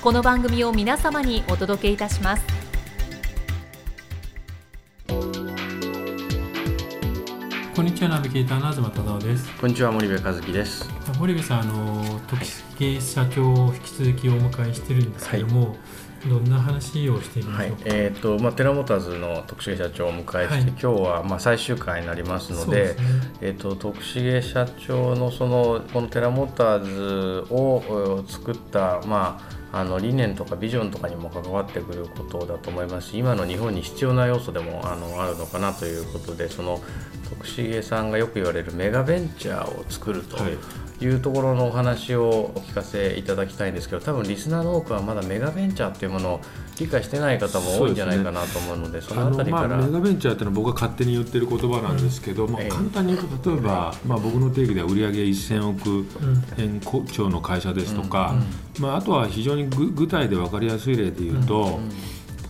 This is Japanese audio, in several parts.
この番組を皆様にお届けいたします。こんにちはナビゲーターの東忠夫です。こんにちは森部和樹です。森部さんあの時計社長を引き続きお迎えしてるんですけども、はいどんな話をしていきましょうか、はい、えーとまあ、テラモーターズの徳重社長をお迎えして、はい、今日はまあ最終回になりますので、ね、えーと、徳重社長のそのこのテラモーターズを作った、まあ、あの理念とかビジョンとかにも関わってくることだと思いますし今の日本に必要な要素でもあのあるのかなということでその徳重さんがよく言われるメガベンチャーを作ると。はいいうところのお話をお聞かせいただきたいんですけど多分リスナーの多くはまだメガベンチャーっていうものを理解してない方も多いんじゃないかなと思うのでその辺りから、まあ、メガベンチャーっていうのは僕が勝手に言ってる言葉なんですけど、うん、まあ、簡単に言うと例えば、まあ、僕の定義では売上1000億円超の会社ですとか、まあ、あとは非常に具体で分かりやすい例で言うと、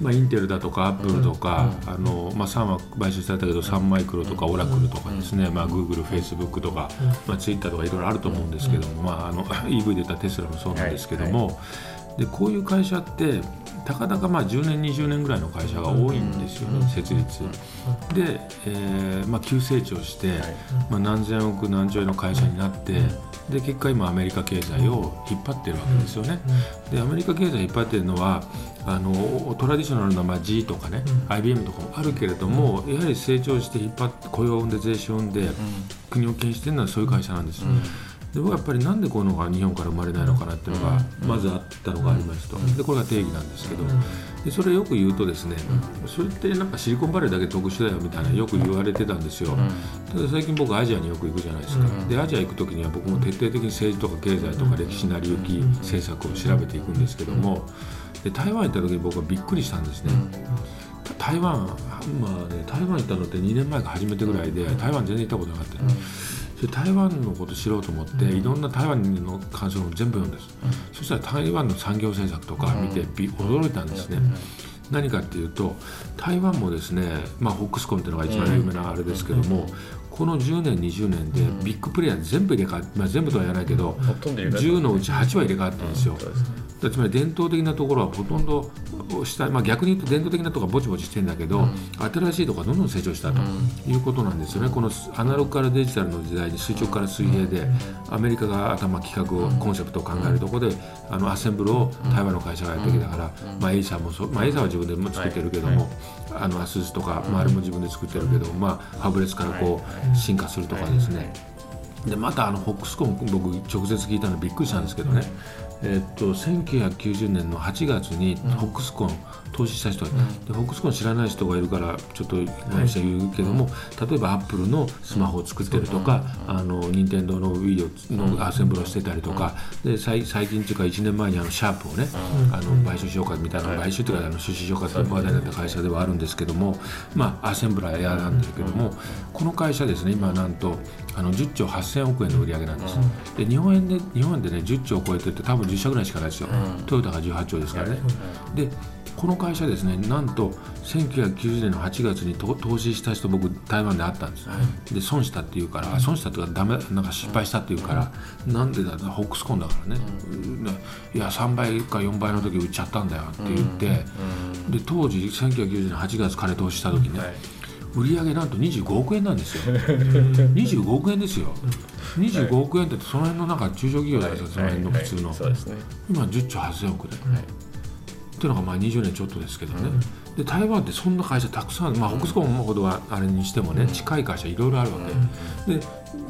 まあ、インテルだとかアップルとか、あのまあ、3は買収されたけどサンマイクロとかオラクルとかですね、まあ、グーグル、フェイスブックとか、まあ、ツイッターとかいろいろあると思うんですけども、まあ、あの EV で言ったらテスラもそうなんですけども、でこういう会社ってたかだかまあ10年20年ぐらいの会社が多いんですよね、設立。で、えーまあ、急成長して、まあ、何千億何兆円の会社になってで結果今アメリカ経済を引っ張ってるわけですよね。でアメリカ経済引っ張ってるのはあのトラディショナルなまあ G とかね、IBM とかもあるけれどもやはり成長して引っ張って雇用を生んで税収を生んで国を牽引してるのはそういう会社なんです。で僕はやっぱりなんでこういうのが日本から生まれないのかなっていうのがまずあったのがありますとでこれが定義なんですけどでそれよく言うとですねそれってなんかシリコンバレーだけ特殊だよみたいなよく言われてたんですよ。ただ最近僕アジアによく行くじゃないですか。でアジア行く時には僕も徹底的に政治とか経済とか歴史成り行き政策を調べていくんですけどもで台湾行った時に僕はびっくりしたんですね。台湾、まあね、台湾行ったのって2年前か初めてぐらいで台湾全然行ったことなかった、それ台湾のこと知ろうと思って、いろんな台湾の関するも全部読んです、そしたら台湾の産業政策とか見て、驚いたんですね。何かっていうと台湾もですね、まあ、ホックスコンっていうのが一番有名なあれですけども、この10年20年でビッグプレーヤー全部入れ替わって、まあ、全部とは言わないけど、10のうち8は入れ替わってるんですよ。つまり伝統的なところはほとんどした、まあ、逆に言うと伝統的なところはぼちぼちしてるんだけど、うん、新しいところはどんどん成長したということなんですよね、このアナログからデジタルの時代に垂直から水平で、アメリカが頭企画をコンセプトを考えるところであのアッセンブルを台湾の会社がやってきたから、まあ、エイサーもそう、まあ、エイサーは自分でも作ってるけども、あのアスースとか、まあ、あれも自分で作ってるけど、まあ、ファブレスからこう進化するとかですねでまたあのフォックスコン僕直接聞いたのびっくりしたんですけどね、えっと1990年の8月にフォックスコン、投資した人が、うん、でホックスコン知らない人がいるからちょっと話は言うけども、はい、例えばアップルのスマホを作ってるとか、うん、あの任天堂の Wii のアセンブルをしてたりとか、で最近というか1年前にあのシャープをね、あの買収しようかみたいな、買収というかあの出資しようかって話題になった会社ではあるんですけども、まあ、アセンブラーやなんですけども、この会社ですね今なんとあの10兆8000億円の売り上げなんです、で日本円で日本円でね10兆を超えてって多分10社ぐらいしかないですよ、トヨタが18兆ですからね。でこの会社ですねなんと1990年の8月に投資した人僕台湾で会ったんです、はい、で損したっていうから、うん、損したっていうかダメなんか失敗したっていうから、うん、なんでだホックスコンだからね、うん、いや3倍か4倍の時売っちゃったんだよって言って、で当時1990年8月彼投資した時ね、はい売上なんと25億円なんですよ。25億円ですよ。25億円ってその辺のなんか中小企業じゃないですか、その辺の普通の、今10兆8000億で、っていうのがまあ20年ちょっとですけどね、で台湾ってそんな会社たくさん、まあ、北スコンほどはあれにしてもね、近い会社いろいろあるわけ、で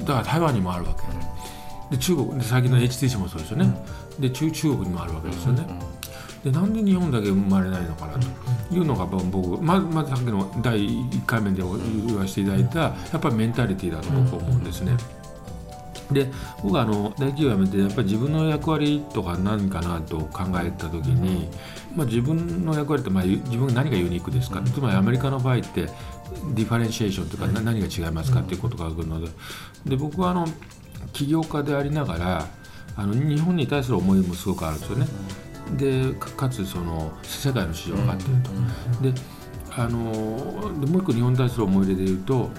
だから台湾にもあるわけ。で中国で最近の HTC もそうですよね、で中中国にもあるわけですよね、でなんで日本だけ生まれないのかなというのが僕ままずさっきの第1回目で言わせていただいたやっぱりメンタリティーだと僕は思うんですね。で僕はあの大企業辞めてやっぱり自分の役割とか何かなと考えた時に、まあ、自分の役割ってまあ自分が何がユニークですか、つまりアメリカの場合って differentiation というか何が違いますかっていうことがあるのでで僕はあの起業家でありながらあの日本に対する思いもすごくあるんですよね。でかつその世界の市場があってると。であのでもう一個日本に対する思い入れで言うと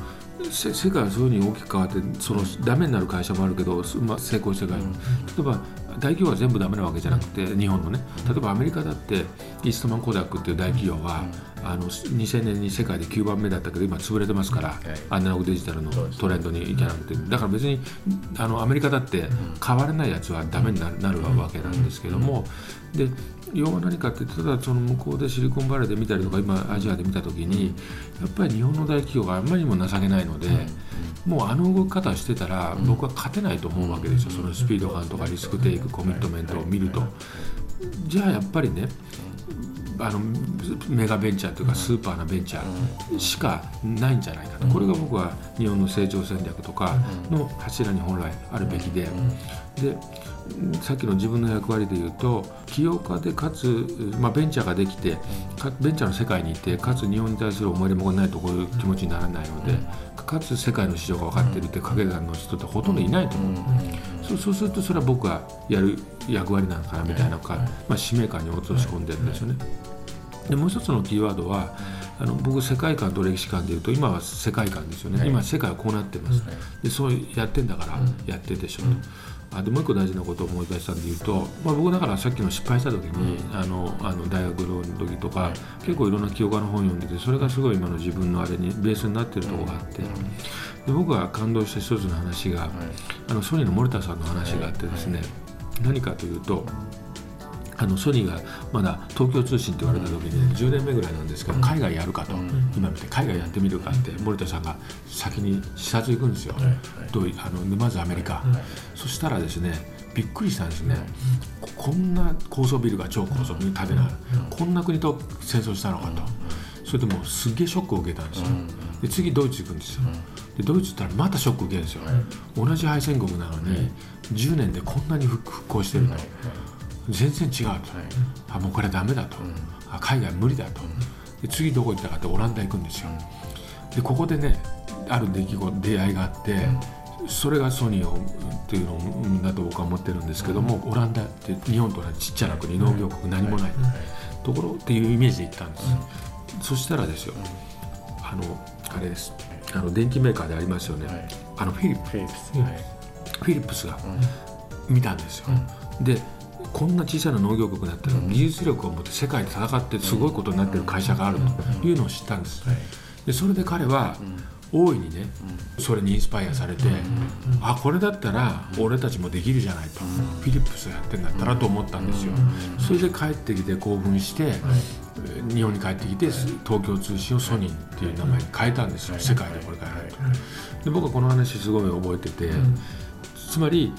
世界はそういうふうに大きく変わってそのダメになる会社もあるけど、まあ、成功して会社、例えば大企業は全部ダメなわけじゃなくて日本のね。例えばアメリカだってイーストマン・コダックっていう大企業は、あの2000年に世界で9番目だったけど今潰れてますから、アナログデジタルのトレンドにいけなくて。だから別にあのアメリカだって変わらないやつはダメになるわけなんですけども。で要は何かってただその向こうでシリコンバレーで見たりとか今アジアで見た時にやっぱり日本の大企業があんまりにも情けないので、もうあの動き方してたら僕は勝てないと思うわけですよ。そのスピード感とかリスクテイクコミットメントを見ると。じゃあやっぱりねあのメガベンチャーというかスーパーなベンチャーしかないんじゃないかと、これが僕は日本の成長戦略とかの柱に本来あるべきで、でさっきの自分の役割でいうと起業家でかつ、まあ、ベンチャーができてベンチャーの世界にいてかつ日本に対する思い入れもないとこういう気持ちにならないので、かつ世界の市場が分かっているって影がの人ってほとんどいないと思う、そうするとそれは僕がやる役割なのかなみたいなか、まあ、使命感に落とし込んでるんですよね。でもう一つのキーワードはあの僕世界観と歴史観でいうと今は世界観ですよね、今世界はこうなってます、でそうやってんだからやってるでしょうと。あでもう一個大事なことを思い出したんで言うと、まあ、僕だからさっきの失敗した時に、うん、あのあの大学の時とか、結構いろんな記憶家の本読んでてそれがすごい今の自分のあれにベースになってるところがあって、で僕が感動した一つの話が、あのソニーの森田さんの話があってですね、何かというと。あのソニーがまだ東京通信って言われた時に10年目ぐらいなんですけど海外やるかと。今見て海外やってみるかって森田さんが先に視察行くんですよ。とあの沼津アメリカ。そしたらですねびっくりしたんですね。こんな高層ビルが超高層ビル建てない。こんな国と戦争したのかと。それでもすっげえショックを受けたんですよ。で次ドイツ行くんですよ。でドイツ行ったらまたショック受けるんですよ。同じ敗戦国なのに10年でこんなに復興してると。全然違うと、はい、あもうこれはダメだと、うん、あ海外無理だと、で次どこ行ったかってオランダ行くんですよ、でここでねある出来事出会いがあって、それがソニーをっていうのだと僕は思ってるんですけども、オランダって日本とはちっちゃな国農業国何もない、ところっていうイメージで行ったんです、そしたらですよあのあれです。あの電機メーカーでありますよね、あのフィリップ。フィリップス。が見たんですよ、でこんな小さな農業国だったら技術力を持って世界で戦ってすごいことになってる会社があるというのを知ったんです。でそれで彼は大いにねそれにインスパイアされてあこれだったら俺たちもできるじゃないとフィリップスやってんだったらと思ったんですよ。それで帰ってきて興奮して日本に帰ってきて東京通信をソニーっていう名前に変えたんですよ。世界でこれから。と。で僕はこの話すごい覚えててつまり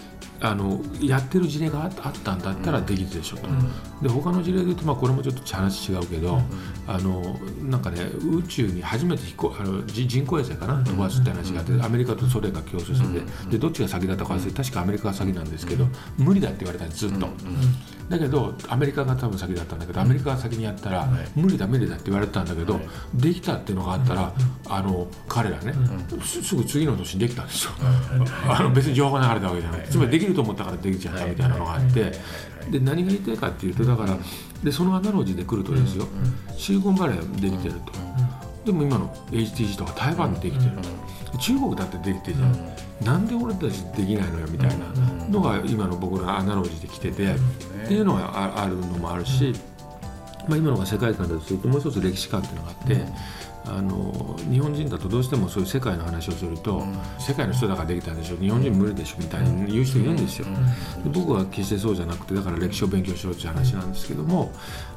あのやってる事例があったんだったらできるでしょと、うん、で他の事例で言うと、まあ、これもちょっと話違うけど、うん、あのなんかね宇宙に初めて飛行あの人工衛星かな飛ばすって話があってアメリカとソ連が競争しててでどっちが先だったか忘れて確かアメリカが先なんですけど無理だって言われたんですずっと。だけどアメリカが多分先だったんだけどアメリカが先にやったら、無理だ無理だって言われてたんだけど、できたっていうのがあったら、あの彼らね、すぐ次の年にできたんですよ。あの別に情報が流れたわけじゃない。つまりできると思ったからできちゃったみたいなのがあってで何が言いたいかっていうとだからでそのアナロジーで来るとですよ。シリコンバレーできてると。でも今の HTC とか台湾でできてると中国だってできてるじゃん。なんで俺たちできないのよみたいなのが今の僕のアナロジーで来てて。っていうのがあるのもあるし、まあ、今のが世界観だとするともう一つ歴史観っていうのがあってあの日本人だとどうしてもそういう世界の話をすると、うん、世界の人だからできたんでしょ日本人無理でしょみたいに言う人いるんですよ、で僕は決してそうじゃなくてだから歴史を勉強しろっていう話なんですけども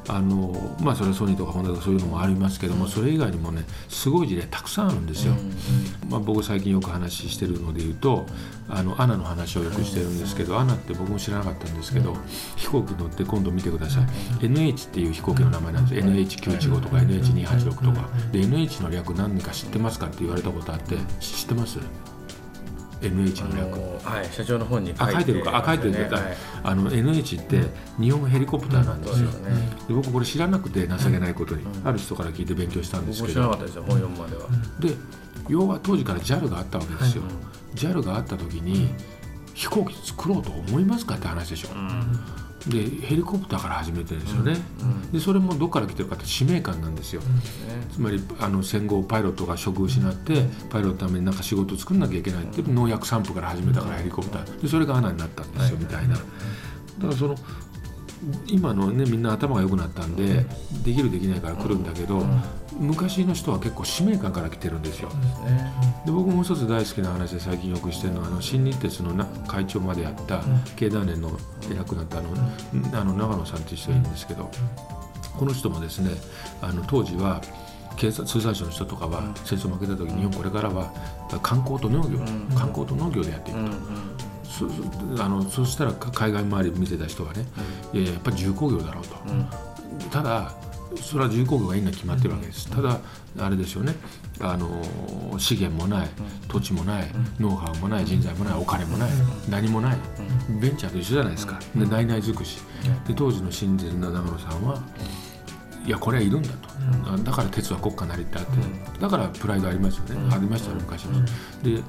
あのまあそれはソニーとかホンダとかそういうのもありますけどもそれ以外にもねすごい事例たくさんあるんですよ、まあ、僕最近よく話してるので言うとあのアナの話をよくしてるんですけどアナって僕も知らなかったんですけど飛行機乗って今度見てください。NH っていう飛行機の名前なんです。NH915 とか NH286 とか。で NH の略何か知ってますかって言われたことあって知ってます？NH の略。はい社長の本に書いてるか？あ書いてるんだ、はい、あの NH って日本ヘリコプターなんですよ、うん、で僕これ知らなくて情けないことに、うん、ある人から聞いて勉強したんですけど。知らなかったですよ本読むまでは、で要は当時から JAL があったわけですよ、はい、JAL があった時に飛行機作ろうと思いますかって話でしょ、うんでヘリコプターから始めてるんですよね、うん、でそれもどこから来てるかって使命感なんですよ、うん、つまりあの戦後パイロットが職を失ってパイロットのために何か仕事を作ん。なきゃいけないって農薬散布から始めたからヘリコプターでそれが穴になったんですよ、みたいなだからその今のねみんな頭が良くなったんでできるできないから来るんだけど、昔の人は結構使命感から来てるんですよ。で僕もう一つ大好きな話で最近よくしてるのはあの新日鉄のな会長までやった経団連の偉くなったあのあの長野さんっていう人がいるんですけどこの人もですねあの当時は警察通産省の人とかは戦争負けた時に日本これからは観光と農業、観光と農業でやっていくと。そあのそしたら海外周り見てた人はね、いややっぱり重工業だろうと、ただそれは重工業がいいのは決まってるわけです、ただあれですよね。あの資源もない土地もないノウハウもない人材もないお金もない何もない。ベンチャーと一緒じゃないですか。で内々尽くし。で当時の新人の長野さんはいやこれはいるんだと、だから鉄は国家なりってあって、だからプライドありますよね、ありましたよ昔は。で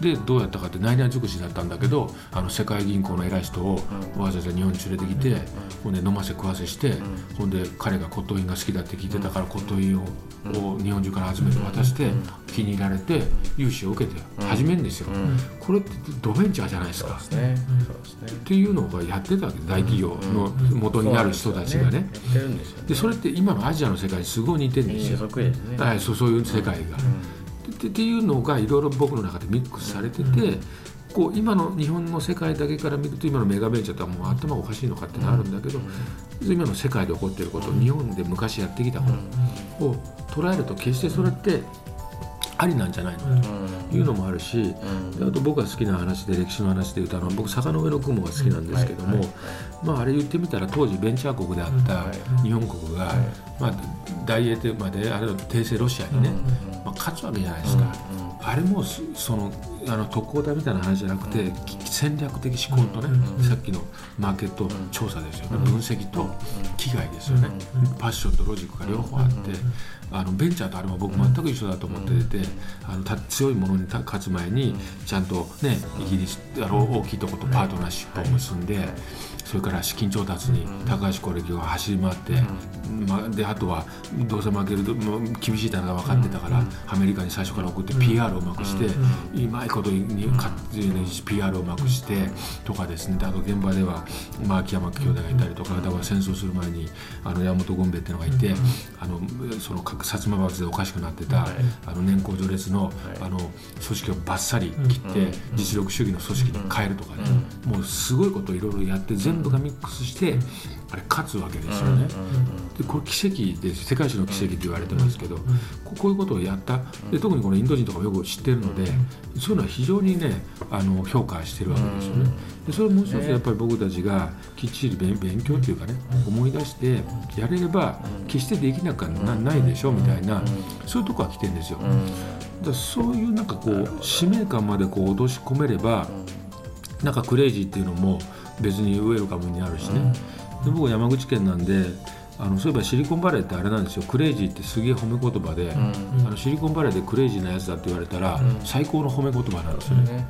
でどうやったかって内々尽くしだったんだけどあの世界銀行の偉い人をわざわざ日本に連れてきて、ほんで飲ませ食わせして、ほんで彼が骨董品が好きだって聞いてたから骨董品をを日本中から集めて渡して気に入られて融資を受けて始めるんですよ、これってドベンチャーじゃないですか。っていうのをやってたわけ大企業の元になる人たちがね。でそれって今のアジアの世界にすごい似てるん。ですよ。はい、そうそういう世界が。っていうのがいろいろ僕の中でミックスされてて、こう今の日本の世界だけから見ると今のメガベンチャーとはもう頭おかしいのかってなるんだけど、今の世界で起こっていること日本で昔やってきたことを捉えると決してそれってありなんじゃないの？というのもあるし、であと僕が好きな話で歴史の話でいうとあの僕坂の上の雲が好きなんですけども、まあ、あれ言ってみたら当時ベンチャー国であった日本国が、まあ、大英まであれは帝政ロシアにね、まあ、勝つわけじゃないですか。あれもそのあの特攻隊みたいな話じゃなくて、戦略的思考とね、さっきのマーケット調査ですよね、分析と危害ですよね、パッションとロジックが両方あって、あのベンチャーとあれも僕全く一緒だと思ってて、あの強いものに勝つ前にちゃんとねイギリスあの大きいとことパートナーシップを結んで。それから資金調達に高橋光力が走り回って、まあ、であとはどうせ負けると厳しい戦いが分かってたから、アメリカに最初から送って PR をうまくして、うまいことに勝手に PR をうまくしてとかですね。あと現場では、まあ、秋山兄弟がいたりとかだから戦争する前にあの山本権兵衛っていうのがいて、あのその薩摩幕府でおかしくなってた、あの年功序列の,、あの組織をばっさり切って、実力主義の組織に変えるとかね、もうすごいことをいろいろやって全部部がミックスしてあれ勝つわけですよね。でこれ奇跡で世界史の奇跡って言われてますけどこういうことをやった。で特にこのインド人とかもよく知ってるのでそういうのは非常にねあの評価してるわけですよね。でそれもう一つやっぱり僕たちがきっちり勉強っていうかね思い出してやれれば決してできなくはないでしょみたいなそういうとこは来てるんですよ。だそういうなんかこう使命感までこう落とし込めればなんかクレイジーっていうのも別にウェルカムになるしね、で僕山口県なんであのそういえばシリコンバレーってあれなんですよ。クレイジーってすげえ褒め言葉で、うん、あのシリコンバレーでクレイジーなやつだって言われたら、うん、最高の褒め言葉なんですよね。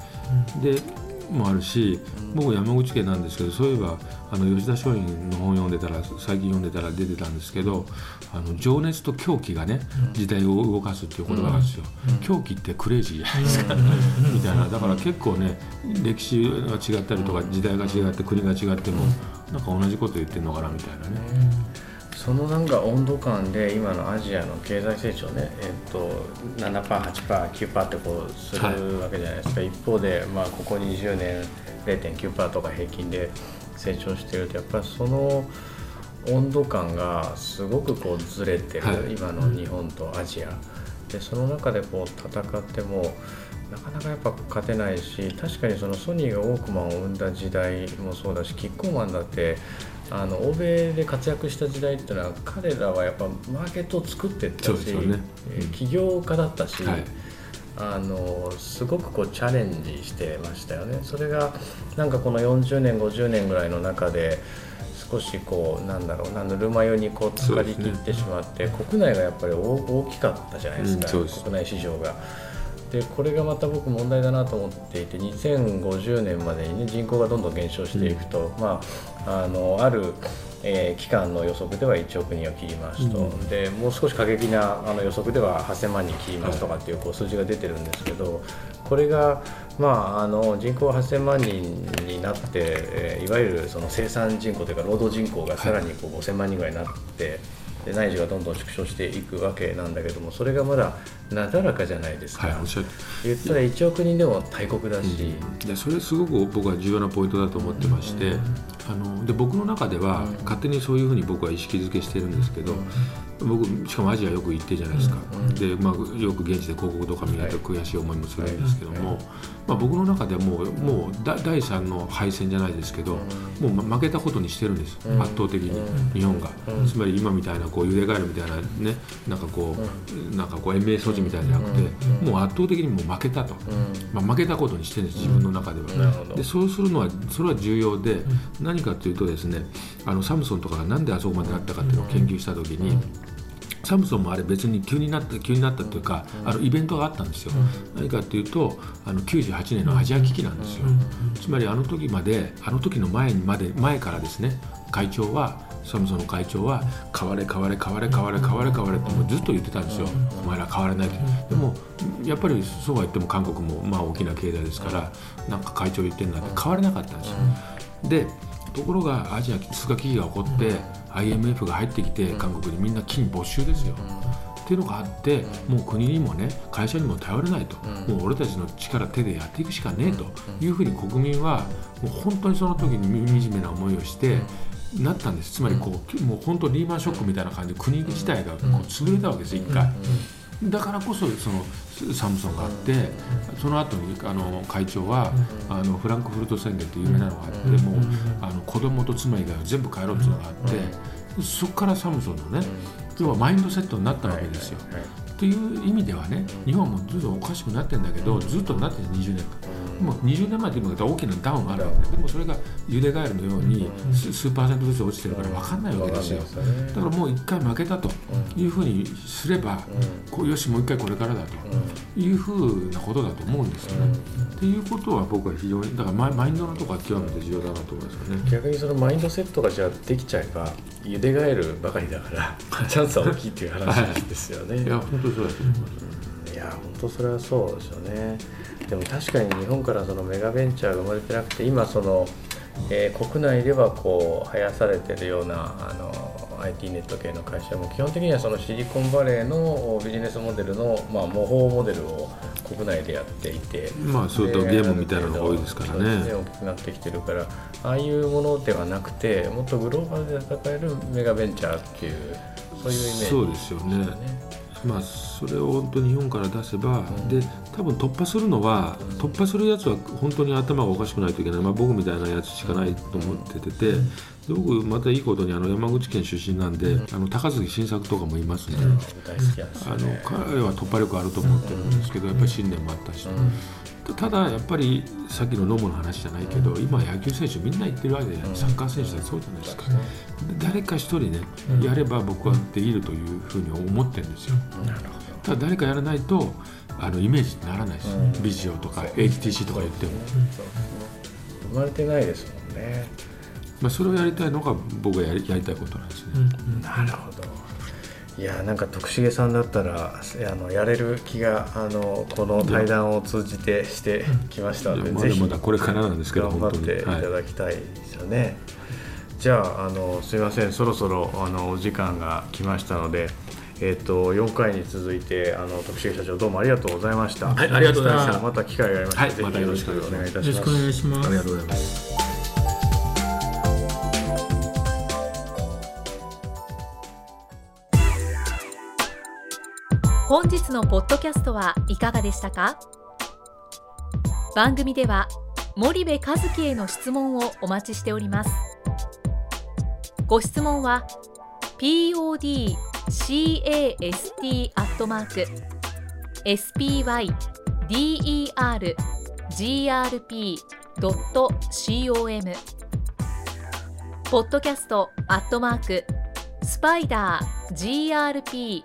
でもあるし僕山口県なんですけどそういえばあの吉田松陰の本読んでたら最近読んでたら出てたんですけどあの情熱と狂気がね時代を動かすっていう言葉なんですよ、狂気ってクレイジーじゃないですか。みたいな。だから結構ね歴史が違ったりとか時代が違って国が違ってもなんか同じこと言ってるのかなみたいなね。そのなんか温度感で今のアジアの経済成長ね、えっと、7%、8%、9%ってこうするわけじゃないですか、はい、一方で、まあ、ここ20年0.9%とか平均で成長しているとやっぱりその温度感がすごくこうずれてる、はい、今の日本とアジア。でその中でこう戦ってもなかなかやっぱ勝てないし確かにそのソニーがウォークマンを生んだ時代もそうだしキッコーマンだってあの欧米で活躍した時代っていうのは彼らはやっぱマーケットを作ってったし、ねうん、起業家だったし、はい、あのすごくこうチャレンジしてましたよね。それがなんかこの40年50年ぐらいの中で少しこうなんだろうなぬるま湯にこう浸かりきってしまって、ね、国内がやっぱり大きかったじゃないですか、うん、国内市場が。でこれがまた僕問題だなと思っていて2050年までに、ね、人口がどんどん減少していくと、うん、まあ、あのある、えー、期間の予測では1億人を切りますと、うん、でもう少し過激なあの予測では8000万人切りますとかっていうこう数字が出てるんですけどこれが、まあ、あの人口8000万人になって、えー、いわゆるその生産人口というか労働人口がさらにこう5000万人ぐらいになって。で内需がどんどん縮小していくわけなんだけどもそれがまだなだらかじゃないですか、はい、おっしゃ言ったら1億人でも大国だし、うん、でそれすごく僕は重要なポイントだと思ってまして、うん、あので僕の中では勝手にそういうふうに僕は意識づけしてるんですけど、僕しかもアジアよく行ってじゃないですか、でまあ、よく現地で広告とか見ると悔しい思いもするんですけども、まあ、僕の中ではもうもう第3の敗戦じゃないですけど、もう負けたことにしてるんです、圧倒的に日本が、つまり今みたいなこうゆでガエルみたいなねなんかこう、なんかこう延命措置みたいじゃなくて、もう圧倒的にもう負けたと、まあ、負けたことにしてるんです自分の中では、でそうするのはそれは重要で、何かというとですねあのサムソンとかがなんであそこまでなったかっていうのを研究した時に、サムソンもあれ別に急になった急になったというか、あのイベントがあったんですよ、何かというとあの98年のアジア危機なんですよ、つまりあの時まであの時の前にまで前からですね会長はサムソンの会長は変われ変われ変われ変われ変われ変われってもうずっと言ってたんですよ、お前ら変われないと、でもやっぱりそうは言っても韓国もまあ大きな経済ですからなんか会長言ってんなって変われなかったんですよ、でところがアジア通貨危機が起こって、IMF が入ってきて韓国にみんな金没収ですよ。っていうのがあってもう国にもね会社にも頼れないと、もう俺たちの力手でやっていくしかねえというふうに国民はもう本当にその時に惨めな思いをして、なったんです。つまりこう、もう本当リーマンショックみたいな感じで国自体がこう潰れたわけです一回。だからこそそのサムソンがあってその後にあの会長はあのフランクフルト宣言という有名なのがあってもうあの子供と妻以外は全部帰ろうっていうのがあってそこからサムソンのね要はマインドセットになったわけですよ。という意味ではね日本もずっとおかしくなってるんだけどずっとなってる20年間。もう20年前で今大きなダウンがあるわけででもそれがゆでガエルのように数パーセントずつ落ちてるから分かんないわけですよ。だからもう1回負けたというふうにすればこうよしもう1回これからだというふうなことだと思うんですよね。っていうことは僕は非常にだからマインドのところは極めて重要だなと思いますよね。逆にそのマインドセットがじゃあできちゃえばゆでガエルばかりだからチャンスは大きいっていう話ですよね。い。や本当そうだと思います、いや本当それはそうですよね。でも確かに日本からそのメガベンチャーが生まれてなくて今その、えー、国内ではこう生やされてるようなあの IT ネット系の会社も基本的にはそのシリコンバレーのビジネスモデルの、まあ、模倣モデルを国内でやっていてまあそういったゲームみたいなのが多いですからね。大きくなってきてるからああいうものではなくてもっとグローバルで戦えるメガベンチャーっていうそういうイメージ、ね、そうですよねまあ、それを本当に日本から出せば、うん、で多分突破するのは、うん、突破するやつは本当に頭がおかしくないといけない、まあ、僕みたいなやつしかないと思っててて、で僕またいいことにあの山口県出身なんで、あの高杉晋作とかもいますん。で、あの彼は突破力あると思ってるんですけど、やっぱり信念もあったし。ただやっぱりさっきのノムの話じゃないけど、今野球選手みんな言ってるわけで、サッカー選手だってそうじゃないですか、誰か一人ね、やれば僕はできるというふうに思ってるんですよ、ただ誰かやらないとあのイメージにならないです、ビジオとか HTC とか言っても、生まれてないですもんね。まあそれをやりたいのが僕がやりやりたいことなんですね、なるほどいやなんか徳重さんだったらあのやれる気があのこの対談を通じてしてきましたので、ぜひまだこれからなんですけど頑張っていただきたいですよね。はい、じゃああのすみませんそろそろあのお時間が来ましたので。えっ、ー、と4回に続いてあの徳重社長どうもありがとうございました。はい、ありがとうございました。また機会がありました、はい、ぜひよろしくお願いいたします。よろしくお願いします。ありがとうございます。本日のポッドキャストはいかがでしたか？番組では森部和樹への質問をお待ちしております。ご質問は podcast アットマーク spydergrp.com ポッドキャストアットマークスパイダー grp